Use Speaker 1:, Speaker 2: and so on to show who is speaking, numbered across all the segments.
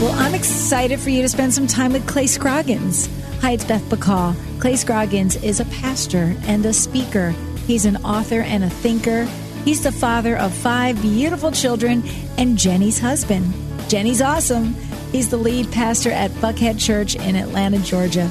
Speaker 1: Well, I'm excited for you to spend some time with Clay Scroggins. Hi, it's Beth Bacall. Clay Scroggins is a pastor and a speaker. He's an author and a thinker. He's the father of five beautiful children and Jenny's husband. Jenny's awesome. He's the lead pastor at Buckhead Church in Atlanta, Georgia.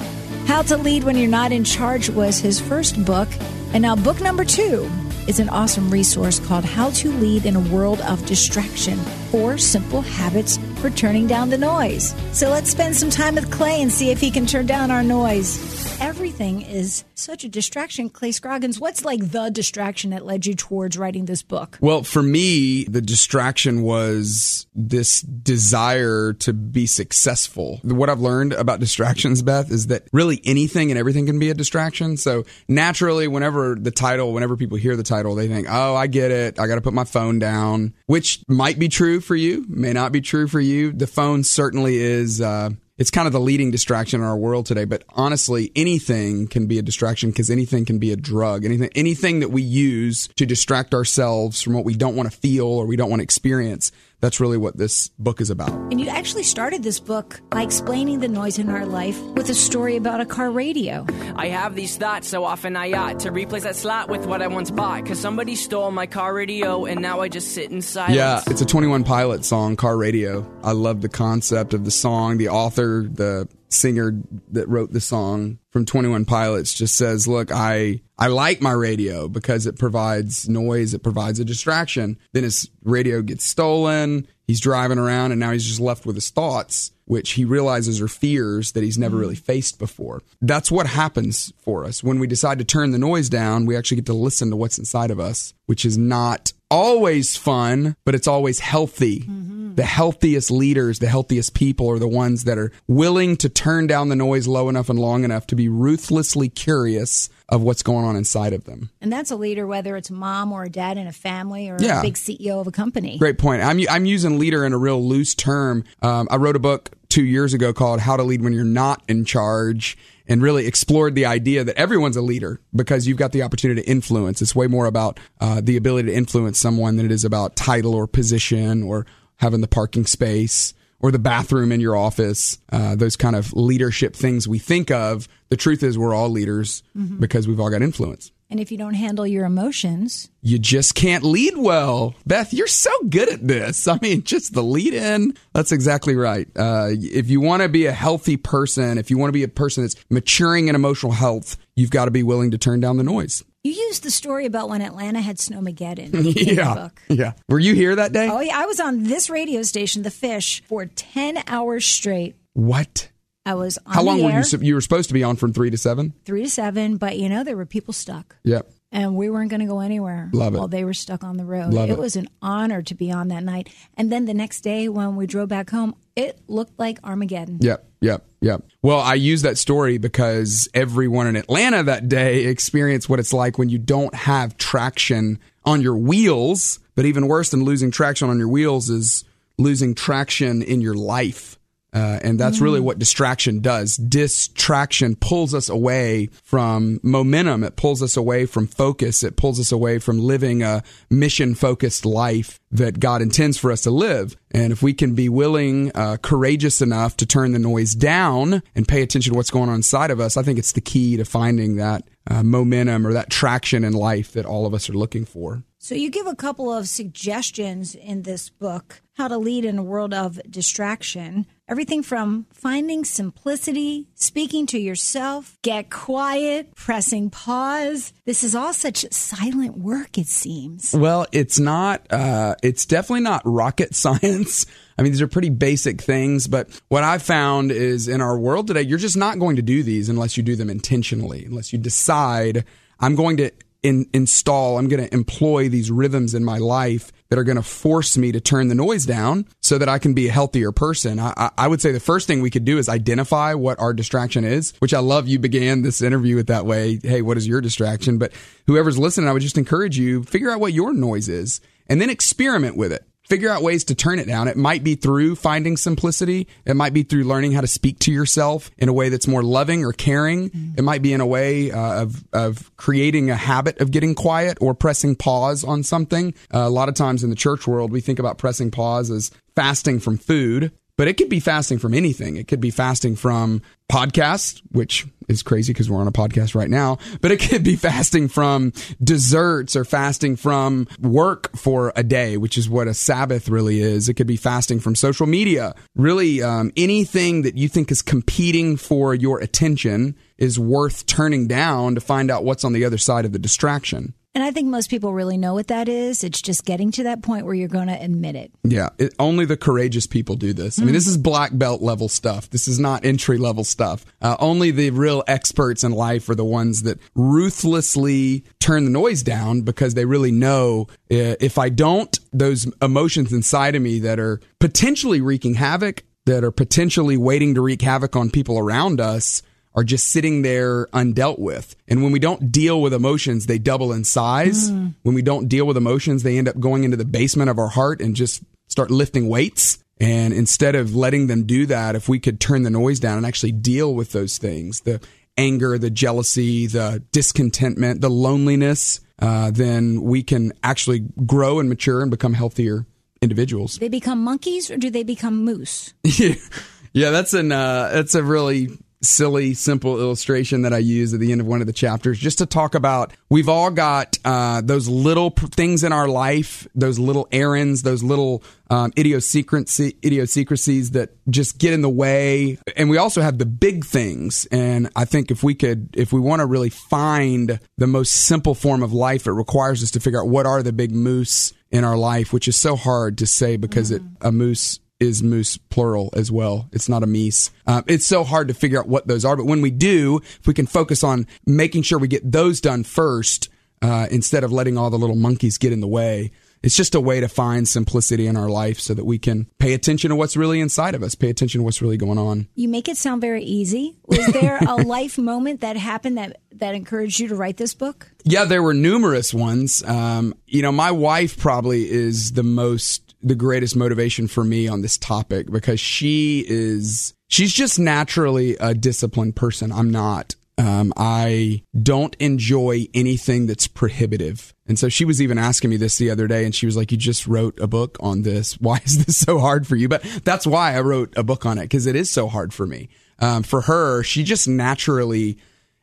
Speaker 1: How to Lead When You're Not in Charge was his first book. And now, book number two is an awesome resource called How to Lead in a World of Distraction Four Simple Habits for Turning Down the Noise. So let's spend some time with Clay and see if he can turn down our noise. Everything is such a distraction. Clay Scroggins, what's like the distraction that led you towards writing this book?
Speaker 2: Well, for me, the distraction was this desire to be successful. What I've learned about distractions, Beth, is that really anything and everything can be a distraction. So naturally, whenever the title, whenever people hear the title, they think, oh, I get it. I got to put my phone down, which might be true for you, may not be true for you. The phone certainly is. Uh, it's kind of the leading distraction in our world today. But honestly, anything can be a distraction because anything can be a drug. Anything, anything that we use to distract ourselves from what we don't want to feel or we don't want to experience that's really what this book is about.
Speaker 1: And you actually started this book by explaining the noise in our life with a story about a car radio.
Speaker 3: I have these thoughts so often I ought to replace that slot with what I once bought because somebody stole my car radio and now I just sit in silence.
Speaker 2: Yeah, it's a 21 Pilot song, Car Radio. I love the concept of the song, the author, the singer that wrote the song from 21 Pilots just says, "Look, I I like my radio because it provides noise, it provides a distraction. Then his radio gets stolen, he's driving around and now he's just left with his thoughts." Which he realizes are fears that he's never really faced before. That's what happens for us. When we decide to turn the noise down, we actually get to listen to what's inside of us, which is not always fun, but it's always healthy. Mm-hmm. The healthiest leaders, the healthiest people are the ones that are willing to turn down the noise low enough and long enough to be ruthlessly curious of what's going on inside of them.
Speaker 1: And that's a leader, whether it's a mom or a dad in a family or yeah. a big CEO of a company.
Speaker 2: Great point. I'm, I'm using leader in a real loose term. Um, I wrote a book two years ago called How to Lead When You're Not in Charge and really explored the idea that everyone's a leader because you've got the opportunity to influence. It's way more about uh, the ability to influence someone than it is about title or position or having the parking space or the bathroom in your office, uh, those kind of leadership things we think of. The truth is, we're all leaders mm-hmm. because we've all got influence.
Speaker 1: And if you don't handle your emotions,
Speaker 2: you just can't lead well. Beth, you're so good at this. I mean, just the lead in. That's exactly right. Uh, if you want to be a healthy person, if you want to be a person that's maturing in emotional health, you've got to be willing to turn down the noise.
Speaker 1: You used the story about when Atlanta had snowmageddon.
Speaker 2: yeah, yeah. Were you here that day?
Speaker 1: Oh yeah, I was on this radio station, The Fish, for ten hours straight.
Speaker 2: What?
Speaker 1: I was on
Speaker 2: How long
Speaker 1: were
Speaker 2: you? You were supposed to be on from three to seven.
Speaker 1: Three to seven, but you know there were people stuck.
Speaker 2: Yep.
Speaker 1: And we weren't going to go anywhere.
Speaker 2: Love it.
Speaker 1: While they were stuck on the road.
Speaker 2: Love
Speaker 1: it, it was an honor to be on that night. And then the next day when we drove back home, it looked like Armageddon.
Speaker 2: Yep, yep, yep. Well, I use that story because everyone in Atlanta that day experienced what it's like when you don't have traction on your wheels. But even worse than losing traction on your wheels is losing traction in your life. Uh, and that's mm. really what distraction does. Distraction pulls us away from momentum. It pulls us away from focus. It pulls us away from living a mission focused life that God intends for us to live. And if we can be willing, uh, courageous enough to turn the noise down and pay attention to what's going on inside of us, I think it's the key to finding that uh, momentum or that traction in life that all of us are looking for.
Speaker 1: So, you give a couple of suggestions in this book how to lead in a world of distraction. Everything from finding simplicity, speaking to yourself, get quiet, pressing pause. This is all such silent work, it seems.
Speaker 2: Well, it's not, uh, it's definitely not rocket science. I mean, these are pretty basic things, but what I've found is in our world today, you're just not going to do these unless you do them intentionally, unless you decide, I'm going to in, install, I'm going to employ these rhythms in my life that are going to force me to turn the noise down so that I can be a healthier person. I, I, would say the first thing we could do is identify what our distraction is, which I love you began this interview with that way. Hey, what is your distraction? But whoever's listening, I would just encourage you, figure out what your noise is and then experiment with it figure out ways to turn it down. It might be through finding simplicity. It might be through learning how to speak to yourself in a way that's more loving or caring. Mm-hmm. It might be in a way uh, of, of creating a habit of getting quiet or pressing pause on something. Uh, a lot of times in the church world, we think about pressing pause as fasting from food. but it could be fasting from anything. It could be fasting from podcasts, which is crazy because we're on a podcast right now, but it could be fasting from desserts or fasting from work for a day, which is what a Sabbath really is. It could be fasting from social media. Really, um, anything that you think is competing for your attention is worth turning down to find out what's on the other side of the distraction.
Speaker 1: And I think most people really know what that is. It's just getting to that point where you're going to admit it.
Speaker 2: Yeah, it, only the courageous people do this. I mean, this is black belt level stuff. This is not entry level stuff. Uh, only the real experts in life are the ones that ruthlessly turn the noise down because they really know uh, if I don't, those emotions inside of me that are potentially wreaking havoc, that are potentially waiting to wreak havoc on people around us, are just sitting there undealt with. And when we don't deal with emotions, they double in size.
Speaker 1: Mm.
Speaker 2: When we don't deal with emotions, they end up going into the basement of our heart and just start lifting weights. And instead of letting them do that, if we could turn the noise down and actually deal with those things, the anger, the jealousy, the discontentment, the loneliness, uh, then we can actually grow and mature and become healthier individuals.
Speaker 1: They become monkeys or do they become moose?
Speaker 2: yeah, that's an uh, that's a really silly, simple illustration that I use at the end of one of the chapters, just to talk about we've all got uh, those little p- things in our life, those little errands, those little um, idiosyncrasy, idiosyncrasies that just get in the way, and we also have the big things. And I think if we could, if we want to really find the most simple form of life, it requires us to figure out what are the big moose in our life, which is so hard to say because it a moose is moose plural as well. It's not a meese. Um, it's so hard to figure out what those are, but when we do, if we can focus on making sure we get those done first, uh, instead of letting all the little monkeys get in the way, it's just a way to find simplicity in our life so that we can pay attention to what's really inside of us, pay attention to what's really going on.
Speaker 1: You make it sound very easy. Was there a life moment that happened that, that encouraged you to write this book?
Speaker 2: Yeah, there were numerous ones. Um, you know, my wife probably is the most, the greatest motivation for me on this topic because she is, she's just naturally a disciplined person. I'm not. Um, I don't enjoy anything that's prohibitive. And so she was even asking me this the other day, and she was like, You just wrote a book on this. Why is this so hard for you? But that's why I wrote a book on it, because it is so hard for me. Um, for her, she just naturally,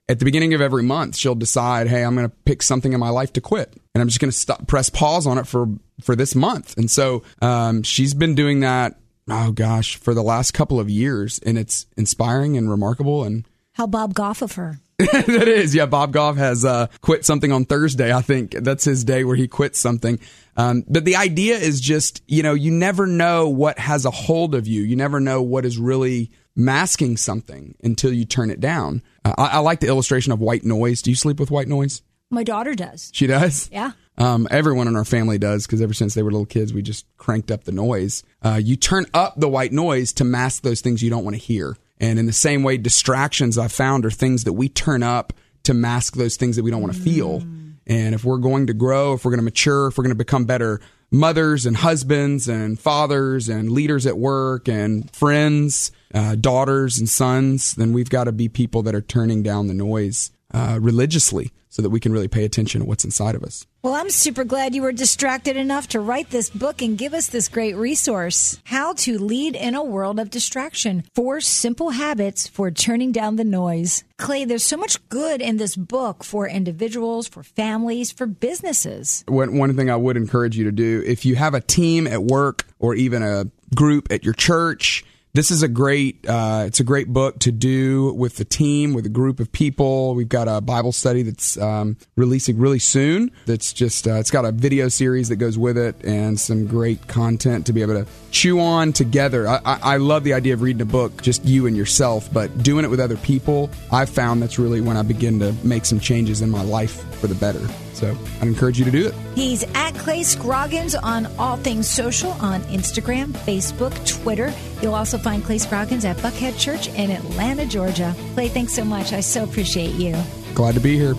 Speaker 2: at the beginning of every month, she'll decide, Hey, I'm going to pick something in my life to quit. And I'm just going to stop, press pause on it for, for this month. And so um, she's been doing that, oh gosh, for the last couple of years. And it's inspiring and remarkable. And
Speaker 1: How Bob Goff of her.
Speaker 2: that is, yeah. Bob Goff has uh, quit something on Thursday. I think that's his day where he quits something. Um, but the idea is just, you know, you never know what has a hold of you. You never know what is really masking something until you turn it down. Uh, I, I like the illustration of white noise. Do you sleep with white noise?
Speaker 1: My daughter does.
Speaker 2: She does.
Speaker 1: Yeah.
Speaker 2: Um, everyone in our family does because ever since they were little kids, we just cranked up the noise. Uh, you turn up the white noise to mask those things you don't want to hear. And in the same way, distractions I've found are things that we turn up to mask those things that we don't want to feel. And if we're going to grow, if we're going to mature, if we're going to become better mothers and husbands and fathers and leaders at work and friends, uh, daughters and sons, then we've got to be people that are turning down the noise uh, religiously so that we can really pay attention to what's inside of us.
Speaker 1: Well, I'm super glad you were distracted enough to write this book and give us this great resource How to Lead in a World of Distraction Four Simple Habits for Turning Down the Noise. Clay, there's so much good in this book for individuals, for families, for businesses.
Speaker 2: One, one thing I would encourage you to do if you have a team at work or even a group at your church, this is a great uh, it's a great book to do with the team with a group of people. We've got a bible study that's um, releasing really soon. That's just uh, it's got a video series that goes with it and some great content to be able to chew on together. I, I, I love the idea of reading a book just you and yourself but doing it with other people i've found that's really when i begin to make some changes in my life for the better so I'd encourage you to do it.
Speaker 1: He's at Clay Scroggins on all things social on Instagram, Facebook, Twitter. You'll also find Clay Scroggins at Buckhead Church in Atlanta, Georgia. Clay, thanks so much. I so appreciate you.
Speaker 2: Glad to be here.